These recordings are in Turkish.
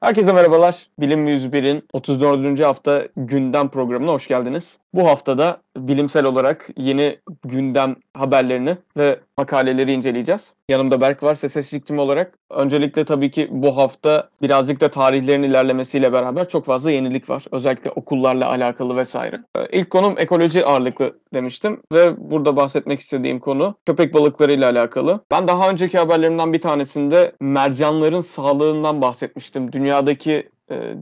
Herkese merhabalar. Bilim 101'in 34. hafta gündem programına hoş geldiniz. Bu haftada bilimsel olarak yeni gündem haberlerini ve makaleleri inceleyeceğiz. Yanımda Berk var ses iklimi olarak. Öncelikle tabii ki bu hafta birazcık da tarihlerin ilerlemesiyle beraber çok fazla yenilik var. Özellikle okullarla alakalı vesaire. Ee, İlk konum ekoloji ağırlıklı demiştim ve burada bahsetmek istediğim konu köpek balıklarıyla alakalı. Ben daha önceki haberlerimden bir tanesinde mercanların sağlığından bahsetmiştim. Dünyadaki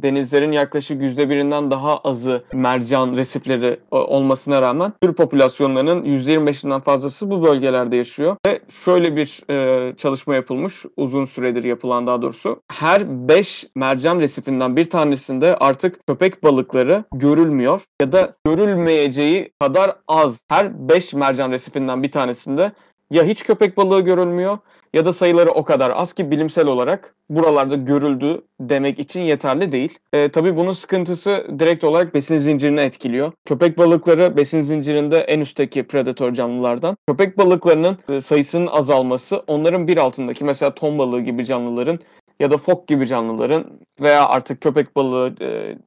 denizlerin yaklaşık yüzde birinden daha azı mercan resifleri e, olmasına rağmen tür popülasyonlarının %25'inden fazlası bu bölgelerde yaşıyor. Ve şöyle bir e, çalışma yapılmış, uzun süredir yapılan daha doğrusu. Her 5 mercan resifinden bir tanesinde artık köpek balıkları görülmüyor ya da görülmeyeceği kadar az. Her 5 mercan resifinden bir tanesinde ya hiç köpek balığı görülmüyor ya da sayıları o kadar az ki bilimsel olarak buralarda görüldü demek için yeterli değil. E, tabii bunun sıkıntısı direkt olarak besin zincirini etkiliyor. Köpek balıkları besin zincirinde en üstteki predatör canlılardan. Köpek balıklarının e, sayısının azalması onların bir altındaki mesela ton balığı gibi canlıların ya da fok gibi canlıların veya artık köpek balığı e,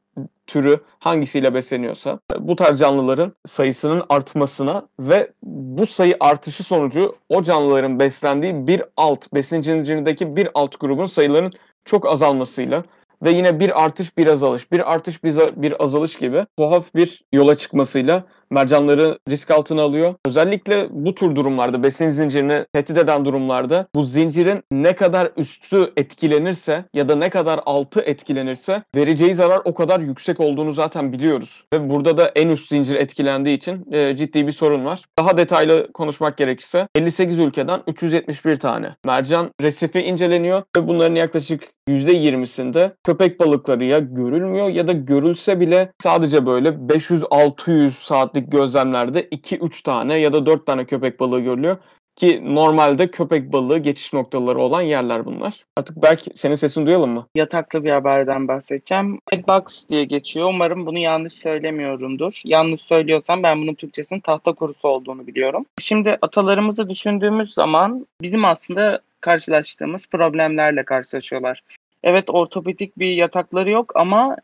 türü hangisiyle besleniyorsa bu tarz canlıların sayısının artmasına ve bu sayı artışı sonucu o canlıların beslendiği bir alt besin zincirindeki bir alt grubun sayılarının çok azalmasıyla ve yine bir artış bir azalış, bir artış bir azalış gibi tuhaf bir yola çıkmasıyla mercanları risk altına alıyor. Özellikle bu tür durumlarda, besin zincirini tehdit eden durumlarda bu zincirin ne kadar üstü etkilenirse ya da ne kadar altı etkilenirse vereceği zarar o kadar yüksek olduğunu zaten biliyoruz. Ve burada da en üst zincir etkilendiği için e, ciddi bir sorun var. Daha detaylı konuşmak gerekirse 58 ülkeden 371 tane mercan resifi inceleniyor ve bunların yaklaşık %20'sinde köpek balıkları ya görülmüyor ya da görülse bile sadece böyle 500-600 saatlik gözlemlerde 2-3 tane ya da 4 tane köpek balığı görülüyor. Ki normalde köpek balığı geçiş noktaları olan yerler bunlar. Artık belki senin sesini duyalım mı? Yataklı bir haberden bahsedeceğim. Redbox diye geçiyor. Umarım bunu yanlış söylemiyorumdur. Yanlış söylüyorsam ben bunun Türkçesinin tahta kurusu olduğunu biliyorum. Şimdi atalarımızı düşündüğümüz zaman bizim aslında karşılaştığımız problemlerle karşılaşıyorlar. Evet ortopedik bir yatakları yok ama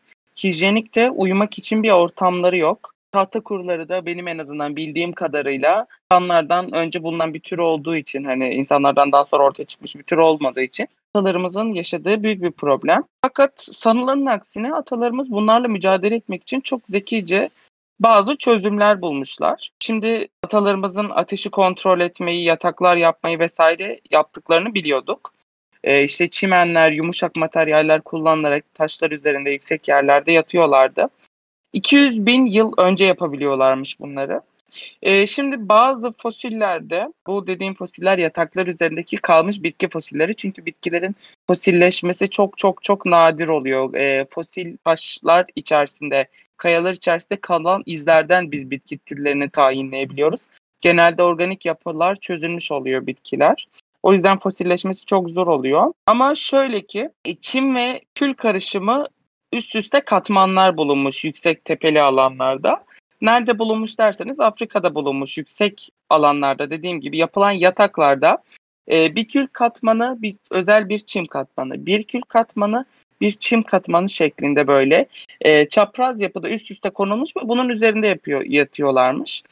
hijyenik de uyumak için bir ortamları yok. Tahta kuruları da benim en azından bildiğim kadarıyla insanlardan önce bulunan bir tür olduğu için hani insanlardan daha sonra ortaya çıkmış bir tür olmadığı için atalarımızın yaşadığı büyük bir problem. Fakat sanılanın aksine atalarımız bunlarla mücadele etmek için çok zekice bazı çözümler bulmuşlar. Şimdi atalarımızın ateşi kontrol etmeyi, yataklar yapmayı vesaire yaptıklarını biliyorduk. Ee, işte çimenler, yumuşak materyaller kullanılarak taşlar üzerinde yüksek yerlerde yatıyorlardı. 200 bin yıl önce yapabiliyorlarmış bunları. Ee, şimdi bazı fosillerde, bu dediğim fosiller yataklar üzerindeki kalmış bitki fosilleri. Çünkü bitkilerin fosilleşmesi çok çok çok nadir oluyor. Ee, fosil taşlar içerisinde, kayalar içerisinde kalan izlerden biz bitki türlerini tayinleyebiliyoruz. Genelde organik yapılar çözülmüş oluyor bitkiler. O yüzden fosilleşmesi çok zor oluyor. Ama şöyle ki e, çim ve kül karışımı üst üste katmanlar bulunmuş yüksek tepeli alanlarda. Nerede bulunmuş derseniz Afrika'da bulunmuş yüksek alanlarda dediğim gibi yapılan yataklarda e, bir kül katmanı, bir özel bir çim katmanı, bir kül katmanı, bir çim katmanı şeklinde böyle e, çapraz yapıda üst üste konulmuş ve bunun üzerinde yapıyor yatıyorlarmış.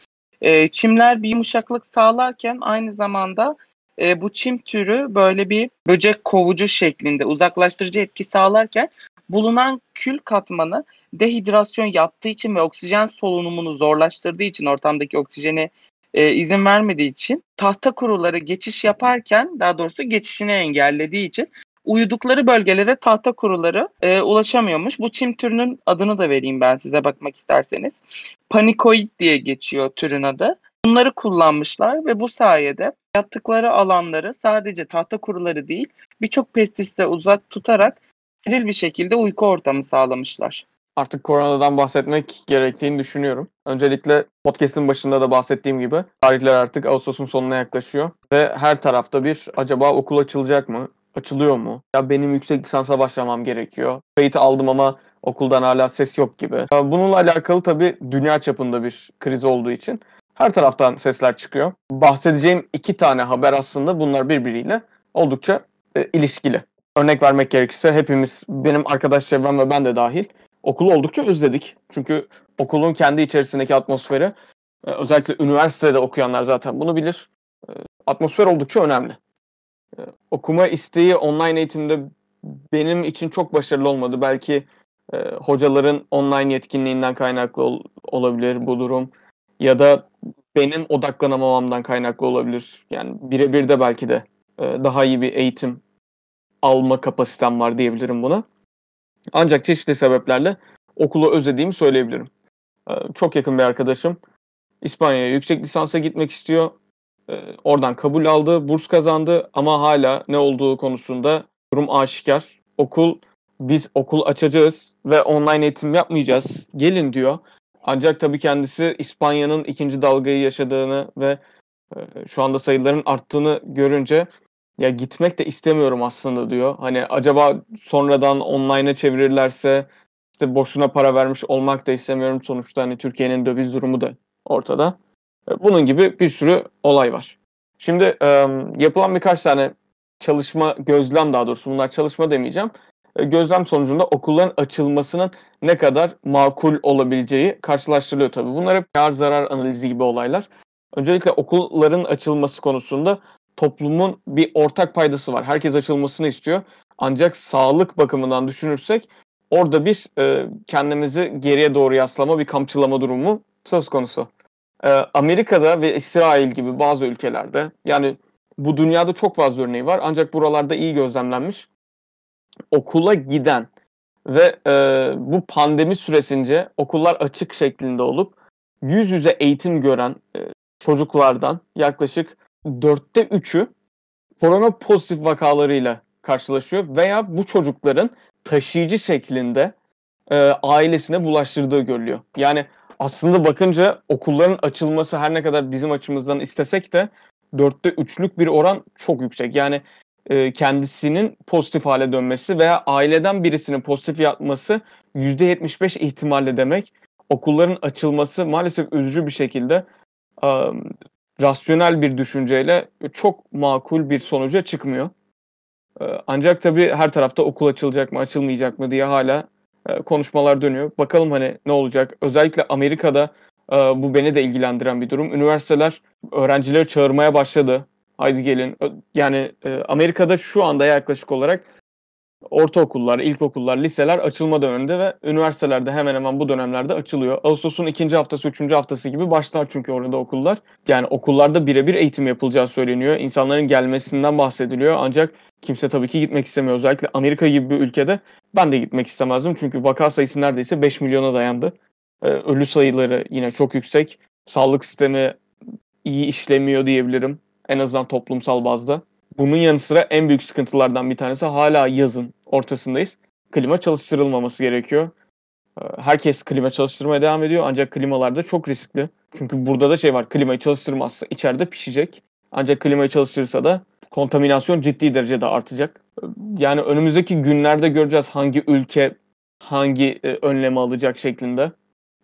E, çimler bir yumuşaklık sağlarken aynı zamanda e, bu çim türü böyle bir böcek kovucu şeklinde uzaklaştırıcı etki sağlarken bulunan kül katmanı dehidrasyon yaptığı için ve oksijen solunumunu zorlaştırdığı için ortamdaki oksijeni e, izin vermediği için tahta kuruları geçiş yaparken daha doğrusu geçişini engellediği için uyudukları bölgelere tahta kuruları e, ulaşamıyormuş. Bu çim türünün adını da vereyim ben size bakmak isterseniz. Panikoid diye geçiyor türün adı. Bunları kullanmışlar ve bu sayede yattıkları alanları sadece tahta kuruları değil birçok pestisite uzak tutarak steril bir şekilde uyku ortamı sağlamışlar. Artık koronadan bahsetmek gerektiğini düşünüyorum. Öncelikle podcast'ın başında da bahsettiğim gibi tarihler artık Ağustos'un sonuna yaklaşıyor ve her tarafta bir acaba okul açılacak mı? Açılıyor mu? Ya benim yüksek lisansa başlamam gerekiyor. Kayıt aldım ama okuldan hala ses yok gibi. Bununla alakalı tabii dünya çapında bir kriz olduğu için her taraftan sesler çıkıyor. Bahsedeceğim iki tane haber aslında bunlar birbiriyle oldukça e, ilişkili. Örnek vermek gerekirse hepimiz, benim arkadaş çevrem ve ben de dahil okulu oldukça özledik. Çünkü okulun kendi içerisindeki atmosferi e, özellikle üniversitede okuyanlar zaten bunu bilir. E, atmosfer oldukça önemli. E, okuma isteği online eğitimde benim için çok başarılı olmadı. Belki hocaların online yetkinliğinden kaynaklı ol, olabilir bu durum. Ya da benim odaklanamamamdan kaynaklı olabilir. Yani birebir de belki de daha iyi bir eğitim alma kapasitem var diyebilirim buna. Ancak çeşitli sebeplerle okulu özlediğimi söyleyebilirim. E, çok yakın bir arkadaşım İspanya'ya yüksek lisansa gitmek istiyor. E, oradan kabul aldı, burs kazandı ama hala ne olduğu konusunda durum aşikar. Okul biz okul açacağız ve online eğitim yapmayacağız. Gelin diyor. Ancak tabii kendisi İspanya'nın ikinci dalgayı yaşadığını ve e, şu anda sayıların arttığını görünce ya gitmek de istemiyorum aslında diyor. Hani acaba sonradan online'a çevirirlerse işte boşuna para vermiş olmak da istemiyorum. Sonuçta hani Türkiye'nin döviz durumu da ortada. E, bunun gibi bir sürü olay var. Şimdi e, yapılan birkaç tane çalışma, gözlem daha doğrusu bunlar çalışma demeyeceğim. E, gözlem sonucunda okulların açılmasının ne kadar makul olabileceği karşılaştırılıyor tabii. Bunlar hep kar zarar analizi gibi olaylar. Öncelikle okulların açılması konusunda toplumun bir ortak paydası var. Herkes açılmasını istiyor. Ancak sağlık bakımından düşünürsek orada bir e, kendimizi geriye doğru yaslama, bir kamçılama durumu söz konusu. E, Amerika'da ve İsrail gibi bazı ülkelerde yani bu dünyada çok fazla örneği var ancak buralarda iyi gözlemlenmiş. Okula giden ve e, bu pandemi süresince okullar açık şeklinde olup yüz yüze eğitim gören e, çocuklardan yaklaşık dörtte üçü korona pozitif vakalarıyla karşılaşıyor veya bu çocukların taşıyıcı şeklinde e, ailesine bulaştırdığı görülüyor. Yani aslında bakınca okulların açılması her ne kadar bizim açımızdan istesek de dörtte üçlük bir oran çok yüksek. Yani e, kendisinin pozitif hale dönmesi veya aileden birisinin pozitif yapması %75 ihtimalle demek. Okulların açılması maalesef üzücü bir şekilde e, rasyonel bir düşünceyle çok makul bir sonuca çıkmıyor. E, ancak tabii her tarafta okul açılacak mı açılmayacak mı diye hala e, konuşmalar dönüyor. Bakalım hani ne olacak. Özellikle Amerika'da e, bu beni de ilgilendiren bir durum. Üniversiteler öğrencileri çağırmaya başladı. Haydi gelin. Yani e, Amerika'da şu anda yaklaşık olarak ortaokullar, ilkokullar, liseler açılma döneminde ve üniversitelerde hemen hemen bu dönemlerde açılıyor. Ağustos'un ikinci haftası, üçüncü haftası gibi başlar çünkü orada okullar. Yani okullarda birebir eğitim yapılacağı söyleniyor. İnsanların gelmesinden bahsediliyor ancak kimse tabii ki gitmek istemiyor. Özellikle Amerika gibi bir ülkede ben de gitmek istemezdim. Çünkü vaka sayısı neredeyse 5 milyona dayandı. Ee, ölü sayıları yine çok yüksek. Sağlık sistemi iyi işlemiyor diyebilirim. En azından toplumsal bazda. Bunun yanı sıra en büyük sıkıntılardan bir tanesi hala yazın ortasındayız. Klima çalıştırılmaması gerekiyor. Ee, herkes klima çalıştırmaya devam ediyor ancak klimalar da çok riskli. Çünkü burada da şey var klimayı çalıştırmazsa içeride pişecek. Ancak klimayı çalıştırırsa da kontaminasyon ciddi derecede artacak. Yani önümüzdeki günlerde göreceğiz hangi ülke hangi e, önlemi alacak şeklinde.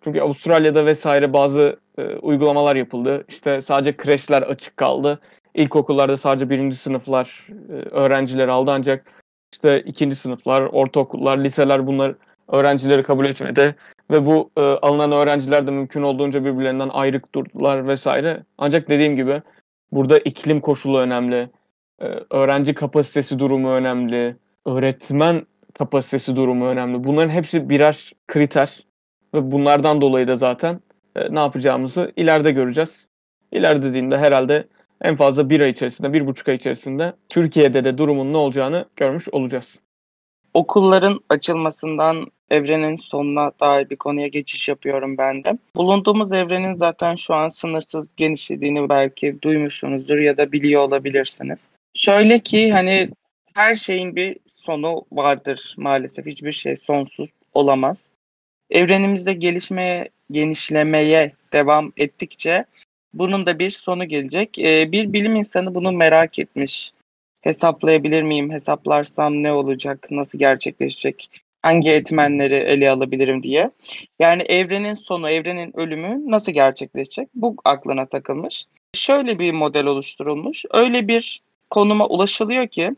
Çünkü Avustralya'da vesaire bazı e, uygulamalar yapıldı. İşte sadece kreşler açık kaldı. İlkokullarda sadece birinci sınıflar e, öğrenciler aldı ancak işte ikinci sınıflar, ortaokullar, liseler bunlar öğrencileri kabul etmedi. Ve bu e, alınan öğrenciler de mümkün olduğunca birbirlerinden ayrık durdular vesaire. Ancak dediğim gibi burada iklim koşulu önemli. E, öğrenci kapasitesi durumu önemli. Öğretmen kapasitesi durumu önemli. Bunların hepsi birer kriter. Ve bunlardan dolayı da zaten e, ne yapacağımızı ileride göreceğiz. İleride dediğimde herhalde en fazla bir ay içerisinde, bir buçuk ay içerisinde Türkiye'de de durumun ne olacağını görmüş olacağız. Okulların açılmasından evrenin sonuna dair bir konuya geçiş yapıyorum ben de. Bulunduğumuz evrenin zaten şu an sınırsız genişlediğini belki duymuşsunuzdur ya da biliyor olabilirsiniz. Şöyle ki hani her şeyin bir sonu vardır maalesef. Hiçbir şey sonsuz olamaz. Evrenimizde gelişmeye, genişlemeye devam ettikçe bunun da bir sonu gelecek. Ee, bir bilim insanı bunu merak etmiş. Hesaplayabilir miyim? Hesaplarsam ne olacak? Nasıl gerçekleşecek? Hangi etmenleri ele alabilirim diye. Yani evrenin sonu, evrenin ölümü nasıl gerçekleşecek? Bu aklına takılmış. Şöyle bir model oluşturulmuş. Öyle bir konuma ulaşılıyor ki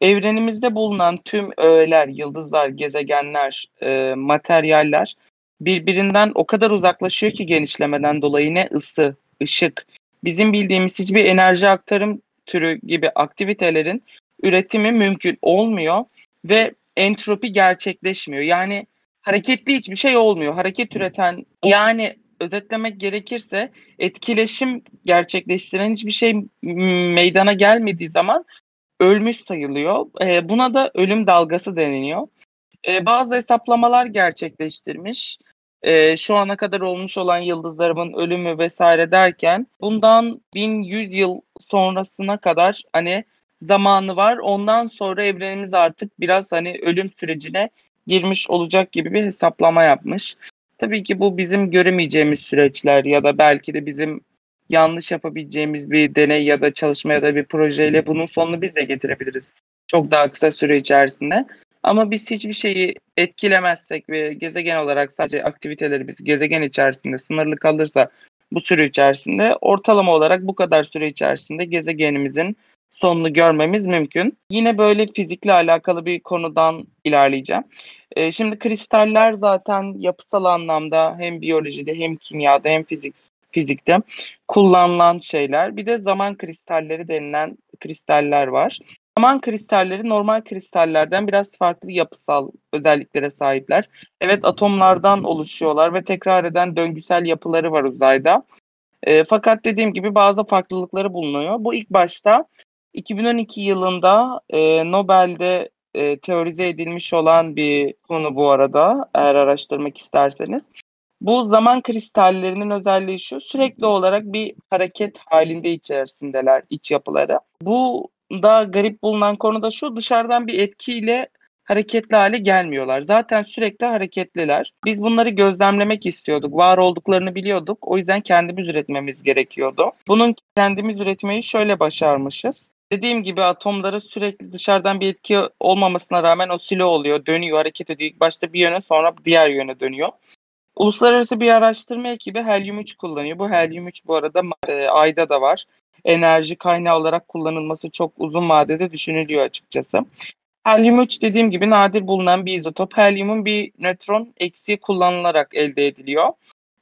evrenimizde bulunan tüm öğeler, yıldızlar, gezegenler, e, materyaller birbirinden o kadar uzaklaşıyor ki genişlemeden dolayı ne ısı, ışık, bizim bildiğimiz hiçbir enerji aktarım türü gibi aktivitelerin üretimi mümkün olmuyor ve entropi gerçekleşmiyor. Yani hareketli hiçbir şey olmuyor. Hareket üreten yani özetlemek gerekirse etkileşim gerçekleştiren hiçbir şey meydana gelmediği zaman ölmüş sayılıyor. E, buna da ölüm dalgası deniliyor. E, bazı hesaplamalar gerçekleştirmiş. E, şu ana kadar olmuş olan yıldızlarımın ölümü vesaire derken bundan 1100 yıl sonrasına kadar hani zamanı var. Ondan sonra evrenimiz artık biraz hani ölüm sürecine girmiş olacak gibi bir hesaplama yapmış. Tabii ki bu bizim göremeyeceğimiz süreçler ya da belki de bizim yanlış yapabileceğimiz bir deney ya da çalışma ya da bir projeyle bunun sonunu biz de getirebiliriz. Çok daha kısa süre içerisinde. Ama biz hiçbir şeyi etkilemezsek ve gezegen olarak sadece aktivitelerimiz gezegen içerisinde sınırlı kalırsa bu süre içerisinde ortalama olarak bu kadar süre içerisinde gezegenimizin sonunu görmemiz mümkün. Yine böyle fizikle alakalı bir konudan ilerleyeceğim. Ee, şimdi kristaller zaten yapısal anlamda hem biyolojide hem kimyada hem fizik fizikte kullanılan şeyler. Bir de zaman kristalleri denilen kristaller var. Zaman kristalleri normal kristallerden biraz farklı yapısal özelliklere sahipler. Evet atomlardan oluşuyorlar ve tekrar eden döngüsel yapıları var uzayda. E, fakat dediğim gibi bazı farklılıkları bulunuyor. Bu ilk başta 2012 yılında e, Nobel'de e, teorize edilmiş olan bir konu bu arada eğer araştırmak isterseniz. Bu zaman kristallerinin özelliği şu sürekli olarak bir hareket halinde içerisindeler iç yapıları. Bu da garip bulunan konu da şu dışarıdan bir etkiyle hareketli hale gelmiyorlar. Zaten sürekli hareketliler. Biz bunları gözlemlemek istiyorduk. Var olduklarını biliyorduk. O yüzden kendimiz üretmemiz gerekiyordu. Bunun kendimiz üretmeyi şöyle başarmışız. Dediğim gibi atomlara sürekli dışarıdan bir etki olmamasına rağmen o silo oluyor, dönüyor, hareket ediyor. Başta bir yöne sonra diğer yöne dönüyor. Uluslararası bir araştırma ekibi helyum 3 kullanıyor. Bu helyum 3 bu arada e, ayda da var. Enerji kaynağı olarak kullanılması çok uzun vadede düşünülüyor açıkçası. Helyum 3 dediğim gibi nadir bulunan bir izotop. Helyumun bir nötron eksiği kullanılarak elde ediliyor.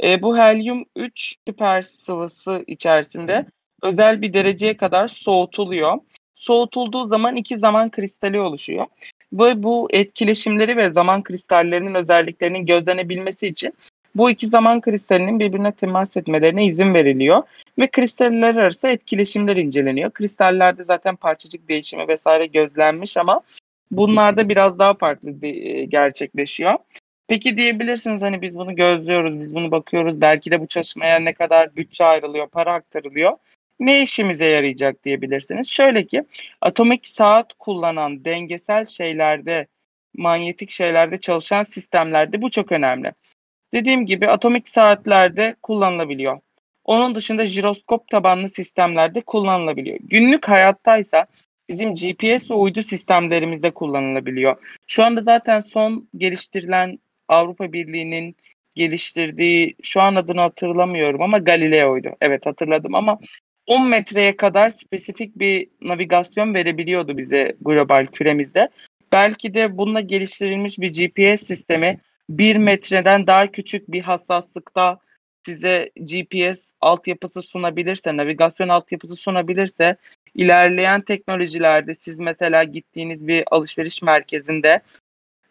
E, bu helyum 3 süper sıvısı içerisinde özel bir dereceye kadar soğutuluyor. Soğutulduğu zaman iki zaman kristali oluşuyor. Ve bu etkileşimleri ve zaman kristallerinin özelliklerinin gözlenebilmesi için bu iki zaman kristalinin birbirine temas etmelerine izin veriliyor ve kristaller arası etkileşimler inceleniyor. Kristallerde zaten parçacık değişimi vesaire gözlenmiş ama bunlarda biraz daha farklı e, gerçekleşiyor. Peki diyebilirsiniz hani biz bunu gözlüyoruz, biz bunu bakıyoruz. Belki de bu çalışmaya ne kadar bütçe ayrılıyor, para aktarılıyor ne işimize yarayacak diyebilirsiniz. Şöyle ki atomik saat kullanan dengesel şeylerde, manyetik şeylerde çalışan sistemlerde bu çok önemli. Dediğim gibi atomik saatlerde kullanılabiliyor. Onun dışında jiroskop tabanlı sistemlerde kullanılabiliyor. Günlük hayattaysa bizim GPS ve uydu sistemlerimizde kullanılabiliyor. Şu anda zaten son geliştirilen Avrupa Birliği'nin geliştirdiği şu an adını hatırlamıyorum ama Galileo'ydu. Evet hatırladım ama 10 metreye kadar spesifik bir navigasyon verebiliyordu bize global küremizde. Belki de bununla geliştirilmiş bir GPS sistemi 1 metreden daha küçük bir hassaslıkta size GPS altyapısı sunabilirse, navigasyon altyapısı sunabilirse ilerleyen teknolojilerde siz mesela gittiğiniz bir alışveriş merkezinde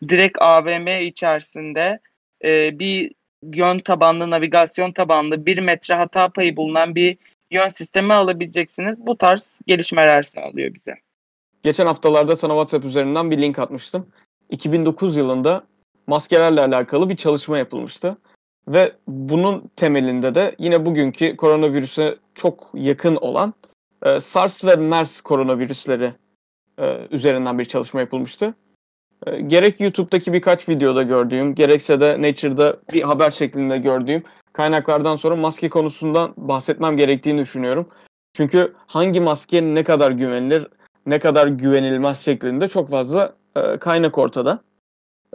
direkt AVM içerisinde e, bir yön tabanlı, navigasyon tabanlı, bir metre hata payı bulunan bir yön sistemi alabileceksiniz. Bu tarz gelişmeler sağlıyor bize. Geçen haftalarda sana WhatsApp üzerinden bir link atmıştım. 2009 yılında maskelerle alakalı bir çalışma yapılmıştı. Ve bunun temelinde de yine bugünkü koronavirüse çok yakın olan e, SARS ve MERS koronavirüsleri e, üzerinden bir çalışma yapılmıştı. E, gerek YouTube'daki birkaç videoda gördüğüm, gerekse de Nature'da bir haber şeklinde gördüğüm kaynaklardan sonra maske konusundan bahsetmem gerektiğini düşünüyorum. Çünkü hangi maske ne kadar güvenilir, ne kadar güvenilmez şeklinde çok fazla e, kaynak ortada.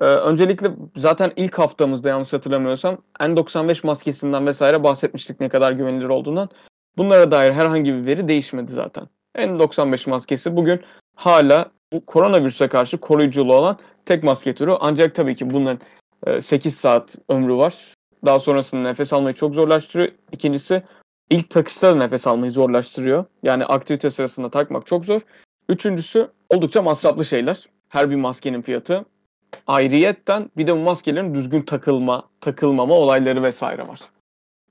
E, öncelikle zaten ilk haftamızda yanlış hatırlamıyorsam N95 maskesinden vesaire bahsetmiştik ne kadar güvenilir olduğundan. Bunlara dair herhangi bir veri değişmedi zaten. N95 maskesi bugün hala bu koronavirüse karşı koruyuculuğu olan tek maske türü. Ancak tabii ki bunların e, 8 saat ömrü var. Daha sonrasında nefes almayı çok zorlaştırıyor. İkincisi ilk takışta da nefes almayı zorlaştırıyor. Yani aktivite sırasında takmak çok zor. Üçüncüsü oldukça masraflı şeyler. Her bir maskenin fiyatı. Ayrıyetten bir de bu maskelerin düzgün takılma, takılmama olayları vesaire var.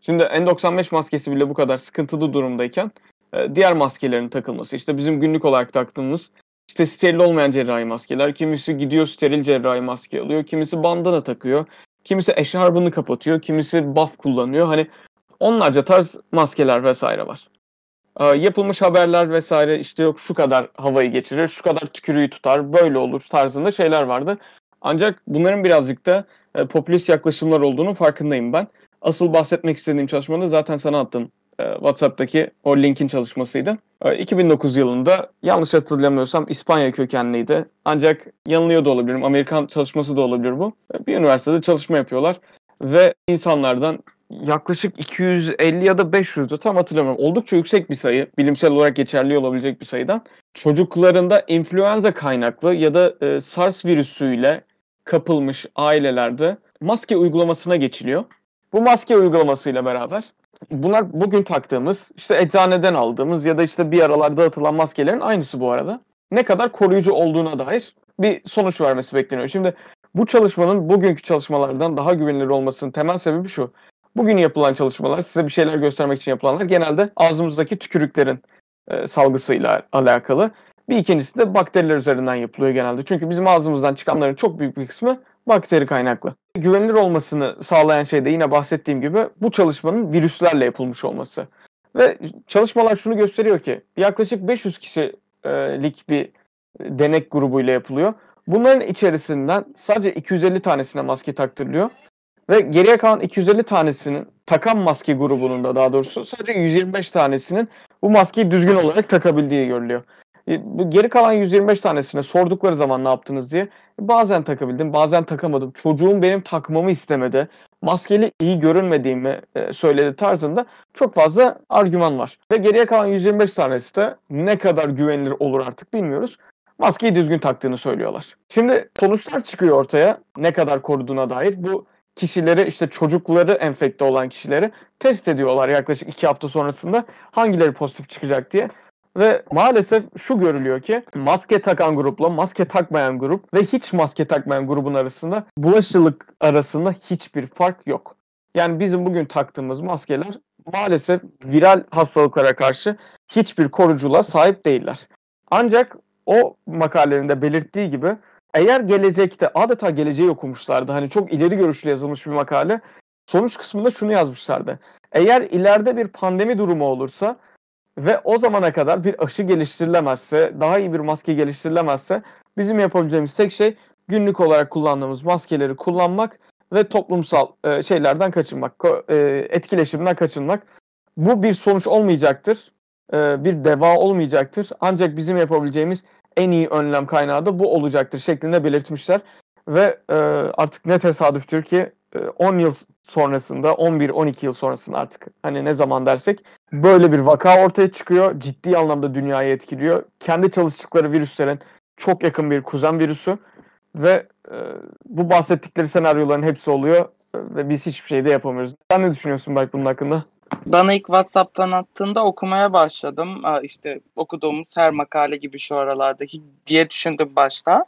Şimdi N95 maskesi bile bu kadar sıkıntılı durumdayken e, diğer maskelerin takılması işte bizim günlük olarak taktığımız işte steril olmayan cerrahi maskeler kimisi gidiyor steril cerrahi maske alıyor kimisi bandana takıyor kimisi eşarbını kapatıyor kimisi buff kullanıyor hani onlarca tarz maskeler vesaire var. E, yapılmış haberler vesaire işte yok şu kadar havayı geçirir şu kadar tükürüğü tutar böyle olur tarzında şeyler vardı. Ancak bunların birazcık da e, popülist yaklaşımlar olduğunu farkındayım ben. Asıl bahsetmek istediğim çalışmada zaten sana attım. E, WhatsApp'taki o linkin çalışmasıydı. E, 2009 yılında yanlış hatırlamıyorsam İspanya kökenliydi. Ancak yanılıyor da olabilirim. Amerikan çalışması da olabilir bu. E, bir üniversitede çalışma yapıyorlar ve insanlardan yaklaşık 250 ya da 500'dü tam hatırlamıyorum. Oldukça yüksek bir sayı. Bilimsel olarak geçerli olabilecek bir sayıdan. Çocuklarında influenza kaynaklı ya da e, SARS virüsüyle kapılmış ailelerde maske uygulamasına geçiliyor. Bu maske uygulamasıyla beraber bunlar bugün taktığımız işte eczaneden aldığımız ya da işte bir aralarda atılan maskelerin aynısı bu arada. Ne kadar koruyucu olduğuna dair bir sonuç vermesi bekleniyor. Şimdi bu çalışmanın bugünkü çalışmalardan daha güvenilir olmasının temel sebebi şu. Bugün yapılan çalışmalar size bir şeyler göstermek için yapılanlar genelde ağzımızdaki tükürüklerin e, salgısıyla alakalı. Bir ikincisi de bakteriler üzerinden yapılıyor genelde. Çünkü bizim ağzımızdan çıkanların çok büyük bir kısmı bakteri kaynaklı. Güvenilir olmasını sağlayan şey de yine bahsettiğim gibi bu çalışmanın virüslerle yapılmış olması. Ve çalışmalar şunu gösteriyor ki yaklaşık 500 kişilik bir denek grubuyla yapılıyor. Bunların içerisinden sadece 250 tanesine maske taktırılıyor. Ve geriye kalan 250 tanesinin takan maske grubunun da daha doğrusu sadece 125 tanesinin bu maskeyi düzgün olarak takabildiği görülüyor. Bu geri kalan 125 tanesine sordukları zaman ne yaptınız diye bazen takabildim bazen takamadım. Çocuğum benim takmamı istemedi. Maskeli iyi görünmediğimi söyledi tarzında çok fazla argüman var. Ve geriye kalan 125 tanesi de ne kadar güvenilir olur artık bilmiyoruz. Maskeyi düzgün taktığını söylüyorlar. Şimdi sonuçlar çıkıyor ortaya ne kadar koruduğuna dair. Bu kişileri işte çocukları enfekte olan kişileri test ediyorlar yaklaşık iki hafta sonrasında hangileri pozitif çıkacak diye. Ve maalesef şu görülüyor ki maske takan grupla maske takmayan grup ve hiç maske takmayan grubun arasında bulaşıcılık arasında hiçbir fark yok. Yani bizim bugün taktığımız maskeler maalesef viral hastalıklara karşı hiçbir koruculuğa sahip değiller. Ancak o makalelerinde belirttiği gibi eğer gelecekte adeta geleceği okumuşlardı. Hani çok ileri görüşlü yazılmış bir makale. Sonuç kısmında şunu yazmışlardı. Eğer ileride bir pandemi durumu olursa ve o zamana kadar bir aşı geliştirilemezse, daha iyi bir maske geliştirilemezse bizim yapabileceğimiz tek şey günlük olarak kullandığımız maskeleri kullanmak ve toplumsal e, şeylerden kaçınmak, e, etkileşimden kaçınmak. Bu bir sonuç olmayacaktır, e, bir deva olmayacaktır. Ancak bizim yapabileceğimiz en iyi önlem kaynağı da bu olacaktır şeklinde belirtmişler. Ve e, artık ne tesadüftür ki e, 10 yıl sonrasında, 11-12 yıl sonrasında artık hani ne zaman dersek böyle bir vaka ortaya çıkıyor. Ciddi anlamda dünyayı etkiliyor. Kendi çalıştıkları virüslerin çok yakın bir kuzen virüsü ve e, bu bahsettikleri senaryoların hepsi oluyor ve biz hiçbir şey de yapamıyoruz. Sen ne düşünüyorsun Berk bunun hakkında? Bana ilk WhatsApp'tan attığında okumaya başladım. İşte okuduğumuz her makale gibi şu aralardaki diye düşündüm başta.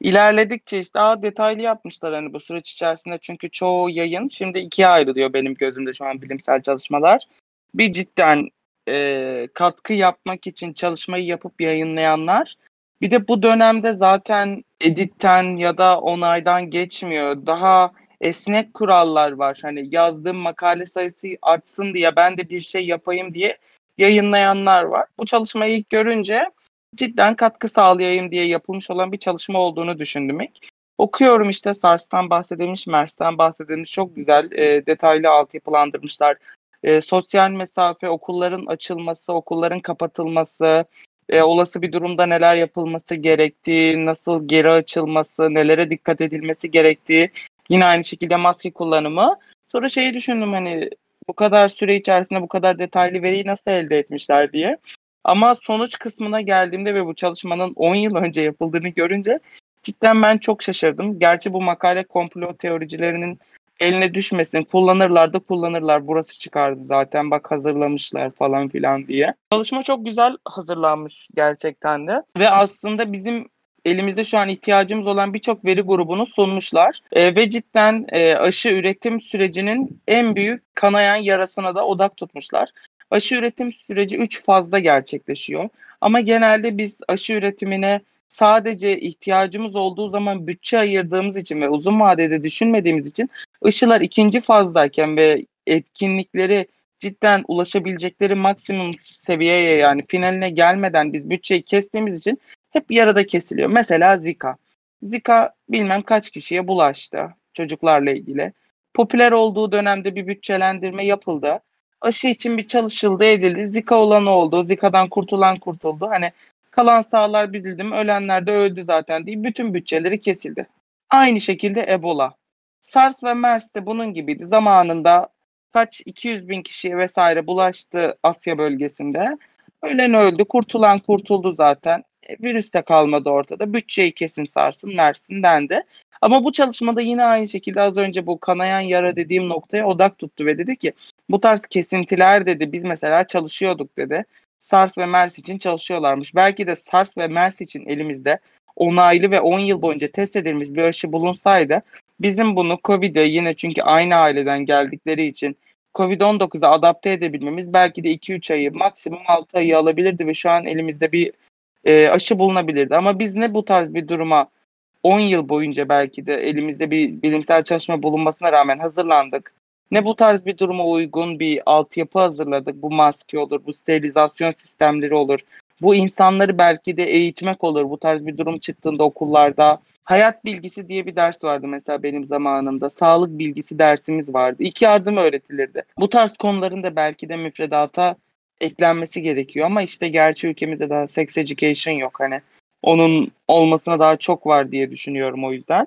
İlerledikçe işte daha detaylı yapmışlar hani bu süreç içerisinde çünkü çoğu yayın şimdi ikiye ayrılıyor benim gözümde şu an bilimsel çalışmalar. Bir cidden e, katkı yapmak için çalışmayı yapıp yayınlayanlar. Bir de bu dönemde zaten editten ya da onaydan geçmiyor. Daha esnek kurallar var. Hani yazdığım makale sayısı artsın diye ben de bir şey yapayım diye yayınlayanlar var. Bu çalışmayı ilk görünce cidden katkı sağlayayım diye yapılmış olan bir çalışma olduğunu düşündüm ilk. Okuyorum işte SARS'tan bahsedilmiş, MERS'ten bahsedilmiş çok güzel e, detaylı altyapılandırmışlar. E, sosyal mesafe, okulların açılması, okulların kapatılması, e, olası bir durumda neler yapılması gerektiği, nasıl geri açılması, nelere dikkat edilmesi gerektiği Yine aynı şekilde maske kullanımı. Sonra şeyi düşündüm hani bu kadar süre içerisinde bu kadar detaylı veriyi nasıl elde etmişler diye. Ama sonuç kısmına geldiğimde ve bu çalışmanın 10 yıl önce yapıldığını görünce cidden ben çok şaşırdım. Gerçi bu makale komplo teoricilerinin eline düşmesin. Kullanırlar da kullanırlar. Burası çıkardı zaten bak hazırlamışlar falan filan diye. Çalışma çok güzel hazırlanmış gerçekten de. Ve aslında bizim elimizde şu an ihtiyacımız olan birçok veri grubunu sunmuşlar. E, ve cidden e, aşı üretim sürecinin en büyük kanayan yarasına da odak tutmuşlar. Aşı üretim süreci 3 fazda gerçekleşiyor. Ama genelde biz aşı üretimine sadece ihtiyacımız olduğu zaman bütçe ayırdığımız için ve uzun vadede düşünmediğimiz için ışılar ikinci fazdayken ve etkinlikleri cidden ulaşabilecekleri maksimum seviyeye yani finaline gelmeden biz bütçeyi kestiğimiz için hep yarıda kesiliyor. Mesela Zika. Zika bilmem kaç kişiye bulaştı çocuklarla ilgili. Popüler olduğu dönemde bir bütçelendirme yapıldı. Aşı için bir çalışıldı edildi. Zika olan oldu. Zika'dan kurtulan kurtuldu. Hani kalan sağlar bizildi mi ölenler de öldü zaten diye bütün bütçeleri kesildi. Aynı şekilde Ebola. SARS ve MERS de bunun gibiydi. Zamanında kaç 200 bin kişiye vesaire bulaştı Asya bölgesinde. Ölen öldü, kurtulan kurtuldu zaten. E, virüs de kalmadı ortada. Bütçeyi kesin sarsın, versin dendi. Ama bu çalışmada yine aynı şekilde az önce bu kanayan yara dediğim noktaya odak tuttu ve dedi ki bu tarz kesintiler dedi biz mesela çalışıyorduk dedi. SARS ve MERS için çalışıyorlarmış. Belki de SARS ve MERS için elimizde onaylı ve 10 yıl boyunca test edilmiş bir aşı bulunsaydı bizim bunu COVID'e yine çünkü aynı aileden geldikleri için Covid-19'a adapte edebilmemiz belki de 2-3 ayı maksimum 6 ayı alabilirdi ve şu an elimizde bir e, aşı bulunabilirdi. Ama biz ne bu tarz bir duruma 10 yıl boyunca belki de elimizde bir bilimsel çalışma bulunmasına rağmen hazırlandık. Ne bu tarz bir duruma uygun bir altyapı hazırladık. Bu maske olur, bu sterilizasyon sistemleri olur. Bu insanları belki de eğitmek olur. Bu tarz bir durum çıktığında okullarda. Hayat bilgisi diye bir ders vardı mesela benim zamanımda. Sağlık bilgisi dersimiz vardı. İki yardım öğretilirdi. Bu tarz konuların da belki de müfredata eklenmesi gerekiyor. Ama işte gerçi ülkemizde daha sex education yok. Hani onun olmasına daha çok var diye düşünüyorum o yüzden.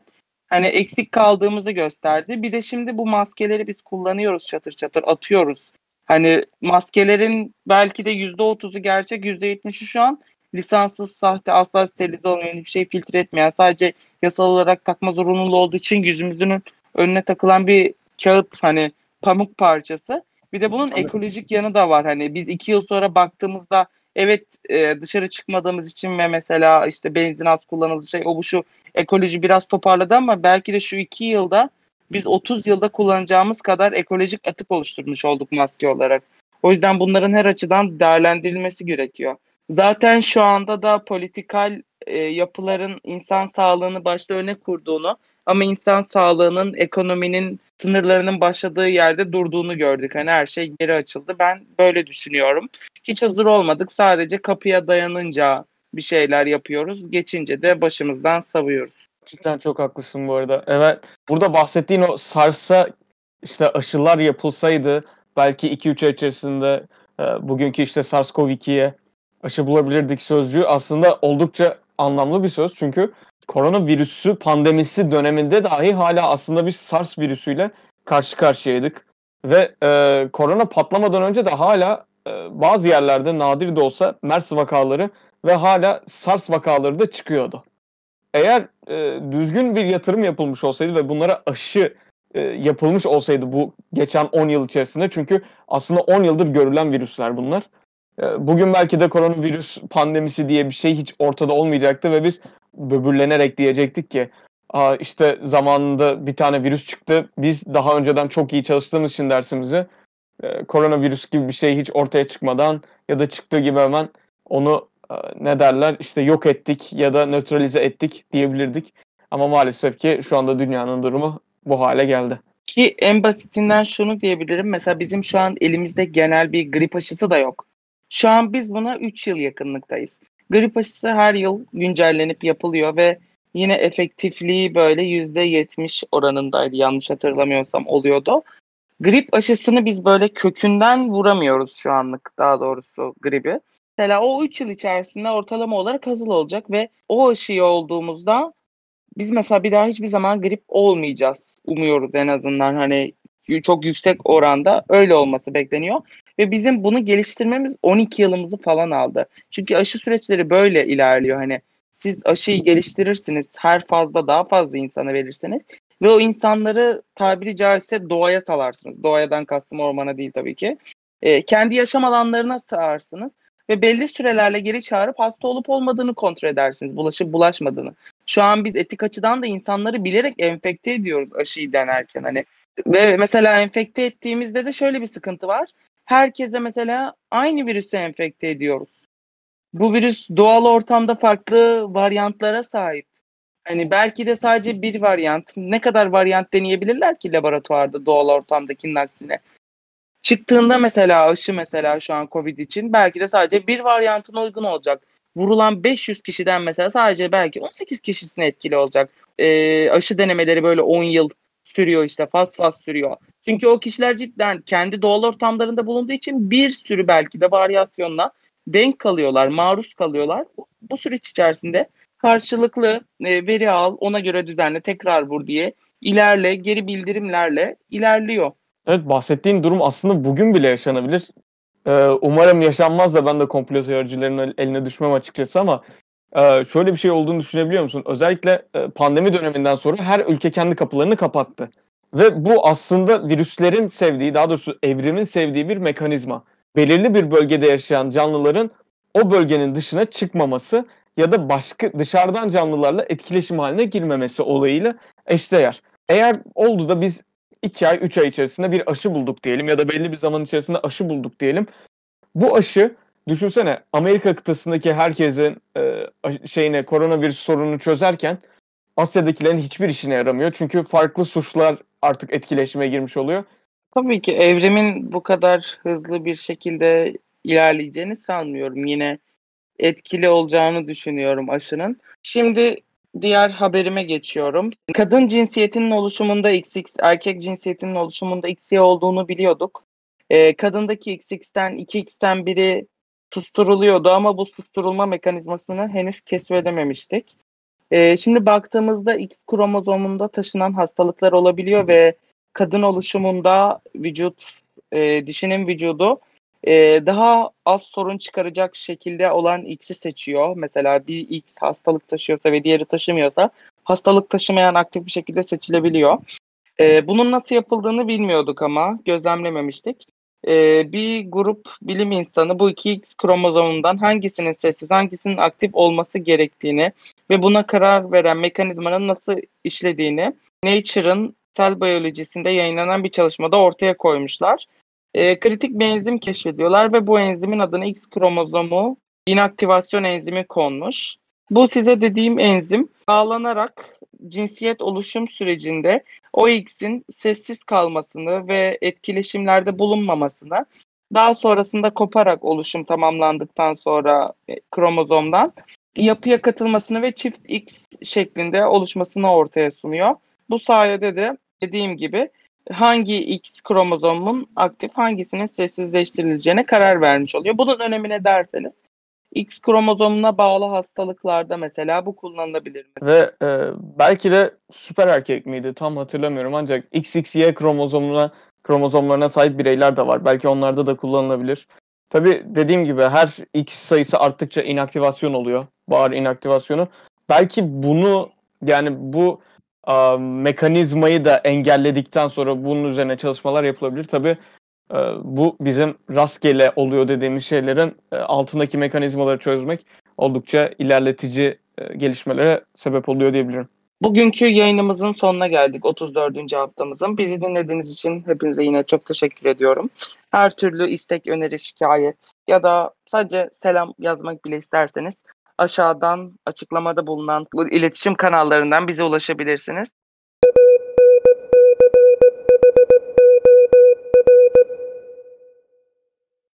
Hani eksik kaldığımızı gösterdi. Bir de şimdi bu maskeleri biz kullanıyoruz çatır çatır atıyoruz. Hani maskelerin belki de %30'u gerçek %70'i şu an lisanssız, sahte, asla sterilize olmayan hiçbir şey filtre etmeyen sadece yasal olarak takma zorunlu olduğu için yüzümüzün önüne takılan bir kağıt hani pamuk parçası. Bir de bunun Tabii. ekolojik yanı da var. Hani biz iki yıl sonra baktığımızda evet e, dışarı çıkmadığımız için ve mesela işte benzin az kullanıldığı şey o bu şu ekoloji biraz toparladı ama belki de şu iki yılda biz 30 yılda kullanacağımız kadar ekolojik atık oluşturmuş olduk maske olarak. O yüzden bunların her açıdan değerlendirilmesi gerekiyor. Zaten şu anda da politikal e, yapıların insan sağlığını başta öne kurduğunu ama insan sağlığının ekonominin sınırlarının başladığı yerde durduğunu gördük. Hani her şey geri açıldı. Ben böyle düşünüyorum. Hiç hazır olmadık. Sadece kapıya dayanınca bir şeyler yapıyoruz. Geçince de başımızdan savuyoruz. Cidden çok haklısın bu arada. Evet. Burada bahsettiğin o SARS'a işte aşılar yapılsaydı belki 2-3 ay içerisinde e, bugünkü işte SARS-CoV-2'ye aşı bulabilirdik sözcüğü aslında oldukça anlamlı bir söz. Çünkü koronavirüsü pandemisi döneminde dahi hala aslında bir SARS virüsüyle karşı karşıyaydık. Ve e, korona patlamadan önce de hala bazı yerlerde nadir de olsa MERS vakaları ve hala SARS vakaları da çıkıyordu. Eğer e, düzgün bir yatırım yapılmış olsaydı ve bunlara aşı e, yapılmış olsaydı bu geçen 10 yıl içerisinde çünkü aslında 10 yıldır görülen virüsler bunlar. E, bugün belki de koronavirüs pandemisi diye bir şey hiç ortada olmayacaktı ve biz böbürlenerek diyecektik ki Aa, işte zamanında bir tane virüs çıktı. Biz daha önceden çok iyi çalıştığımız için dersimizi e, koronavirüs gibi bir şey hiç ortaya çıkmadan ya da çıktığı gibi hemen onu e, ne derler işte yok ettik ya da nötralize ettik diyebilirdik. Ama maalesef ki şu anda dünyanın durumu bu hale geldi. Ki en basitinden şunu diyebilirim. Mesela bizim şu an elimizde genel bir grip aşısı da yok. Şu an biz buna 3 yıl yakınlıktayız. Grip aşısı her yıl güncellenip yapılıyor ve yine efektifliği böyle %70 oranındaydı yanlış hatırlamıyorsam oluyordu. Grip aşısını biz böyle kökünden vuramıyoruz şu anlık daha doğrusu gribi. Mesela o 3 yıl içerisinde ortalama olarak hazır olacak ve o aşıyı olduğumuzda biz mesela bir daha hiçbir zaman grip olmayacağız. Umuyoruz en azından hani çok yüksek oranda öyle olması bekleniyor. Ve bizim bunu geliştirmemiz 12 yılımızı falan aldı. Çünkü aşı süreçleri böyle ilerliyor. Hani siz aşıyı geliştirirsiniz, her fazla daha fazla insana verirsiniz ve o insanları tabiri caizse doğaya salarsınız. Doğadan kastım ormana değil tabii ki. E, kendi yaşam alanlarına sağarsınız ve belli sürelerle geri çağırıp hasta olup olmadığını kontrol edersiniz. Bulaşıp bulaşmadığını. Şu an biz etik açıdan da insanları bilerek enfekte ediyoruz aşıyı denerken hani. Ve mesela enfekte ettiğimizde de şöyle bir sıkıntı var. Herkese mesela aynı virüse enfekte ediyoruz. Bu virüs doğal ortamda farklı varyantlara sahip. Hani belki de sadece bir varyant. Ne kadar varyant deneyebilirler ki laboratuvarda doğal ortamdakinin aksine? Çıktığında mesela aşı mesela şu an Covid için belki de sadece bir varyantına uygun olacak. Vurulan 500 kişiden mesela sadece belki 18 kişisine etkili olacak. Ee, aşı denemeleri böyle 10 yıl sürüyor işte faz faz sürüyor. Çünkü o kişiler cidden kendi doğal ortamlarında bulunduğu için bir sürü belki de varyasyonla denk kalıyorlar, maruz kalıyorlar. Bu süreç içerisinde karşılıklı e, veri al, ona göre düzenle, tekrar vur diye ilerle, geri bildirimlerle ilerliyor. Evet bahsettiğin durum aslında bugün bile yaşanabilir. Ee, umarım yaşanmaz da ben de komplo teoricilerinin eline düşmem açıkçası ama e, şöyle bir şey olduğunu düşünebiliyor musun? Özellikle e, pandemi döneminden sonra her ülke kendi kapılarını kapattı. Ve bu aslında virüslerin sevdiği, daha doğrusu evrimin sevdiği bir mekanizma. Belirli bir bölgede yaşayan canlıların o bölgenin dışına çıkmaması ya da başka dışarıdan canlılarla etkileşim haline girmemesi olayıyla eşdeğer. Eğer oldu da biz 2 ay 3 ay içerisinde bir aşı bulduk diyelim ya da belli bir zaman içerisinde aşı bulduk diyelim. Bu aşı düşünsene Amerika kıtasındaki herkesin e, şeyine koronavirüs sorununu çözerken Asya'dakilerin hiçbir işine yaramıyor. Çünkü farklı suçlar artık etkileşime girmiş oluyor. Tabii ki evrimin bu kadar hızlı bir şekilde ilerleyeceğini sanmıyorum. Yine etkili olacağını düşünüyorum aşının. Şimdi diğer haberime geçiyorum. Kadın cinsiyetinin oluşumunda XX, erkek cinsiyetinin oluşumunda XY olduğunu biliyorduk. Ee, kadındaki XX'ten 2X'ten biri susturuluyordu ama bu susturulma mekanizmasını henüz keşfedememiştik. Ee, şimdi baktığımızda X kromozomunda taşınan hastalıklar olabiliyor ve kadın oluşumunda vücut, e, dişinin vücudu e, daha az sorun çıkaracak şekilde olan X'i seçiyor. Mesela bir X hastalık taşıyorsa ve diğeri taşımıyorsa hastalık taşımayan aktif bir şekilde seçilebiliyor. E, bunun nasıl yapıldığını bilmiyorduk ama gözlemlememiştik. E, bir grup bilim insanı bu iki X kromozomundan hangisinin sessiz hangisinin aktif olması gerektiğini ve buna karar veren mekanizmanın nasıl işlediğini Nature'ın Cell Biyolojisi'nde yayınlanan bir çalışmada ortaya koymuşlar e, kritik bir enzim keşfediyorlar ve bu enzimin adını X kromozomu inaktivasyon enzimi konmuş. Bu size dediğim enzim bağlanarak cinsiyet oluşum sürecinde o X'in sessiz kalmasını ve etkileşimlerde bulunmamasını daha sonrasında koparak oluşum tamamlandıktan sonra e, kromozomdan yapıya katılmasını ve çift X şeklinde oluşmasını ortaya sunuyor. Bu sayede de dediğim gibi hangi X kromozomun aktif hangisinin sessizleştirileceğine karar vermiş oluyor. Bunun önemine derseniz X kromozomuna bağlı hastalıklarda mesela bu kullanılabilir. Ve e, belki de süper erkek miydi tam hatırlamıyorum ancak XXY kromozomuna kromozomlarına sahip bireyler de var. Belki onlarda da kullanılabilir. Tabi dediğim gibi her X sayısı arttıkça inaktivasyon oluyor. Bağır inaktivasyonu. Belki bunu yani bu a, mekanizmayı da engelledikten sonra bunun üzerine çalışmalar yapılabilir. Tabii e, bu bizim rastgele oluyor dediğimiz şeylerin e, altındaki mekanizmaları çözmek oldukça ilerletici e, gelişmelere sebep oluyor diyebilirim. Bugünkü yayınımızın sonuna geldik 34. haftamızın. Bizi dinlediğiniz için hepinize yine çok teşekkür ediyorum. Her türlü istek, öneri, şikayet ya da sadece selam yazmak bile isterseniz aşağıdan açıklamada bulunan iletişim kanallarından bize ulaşabilirsiniz.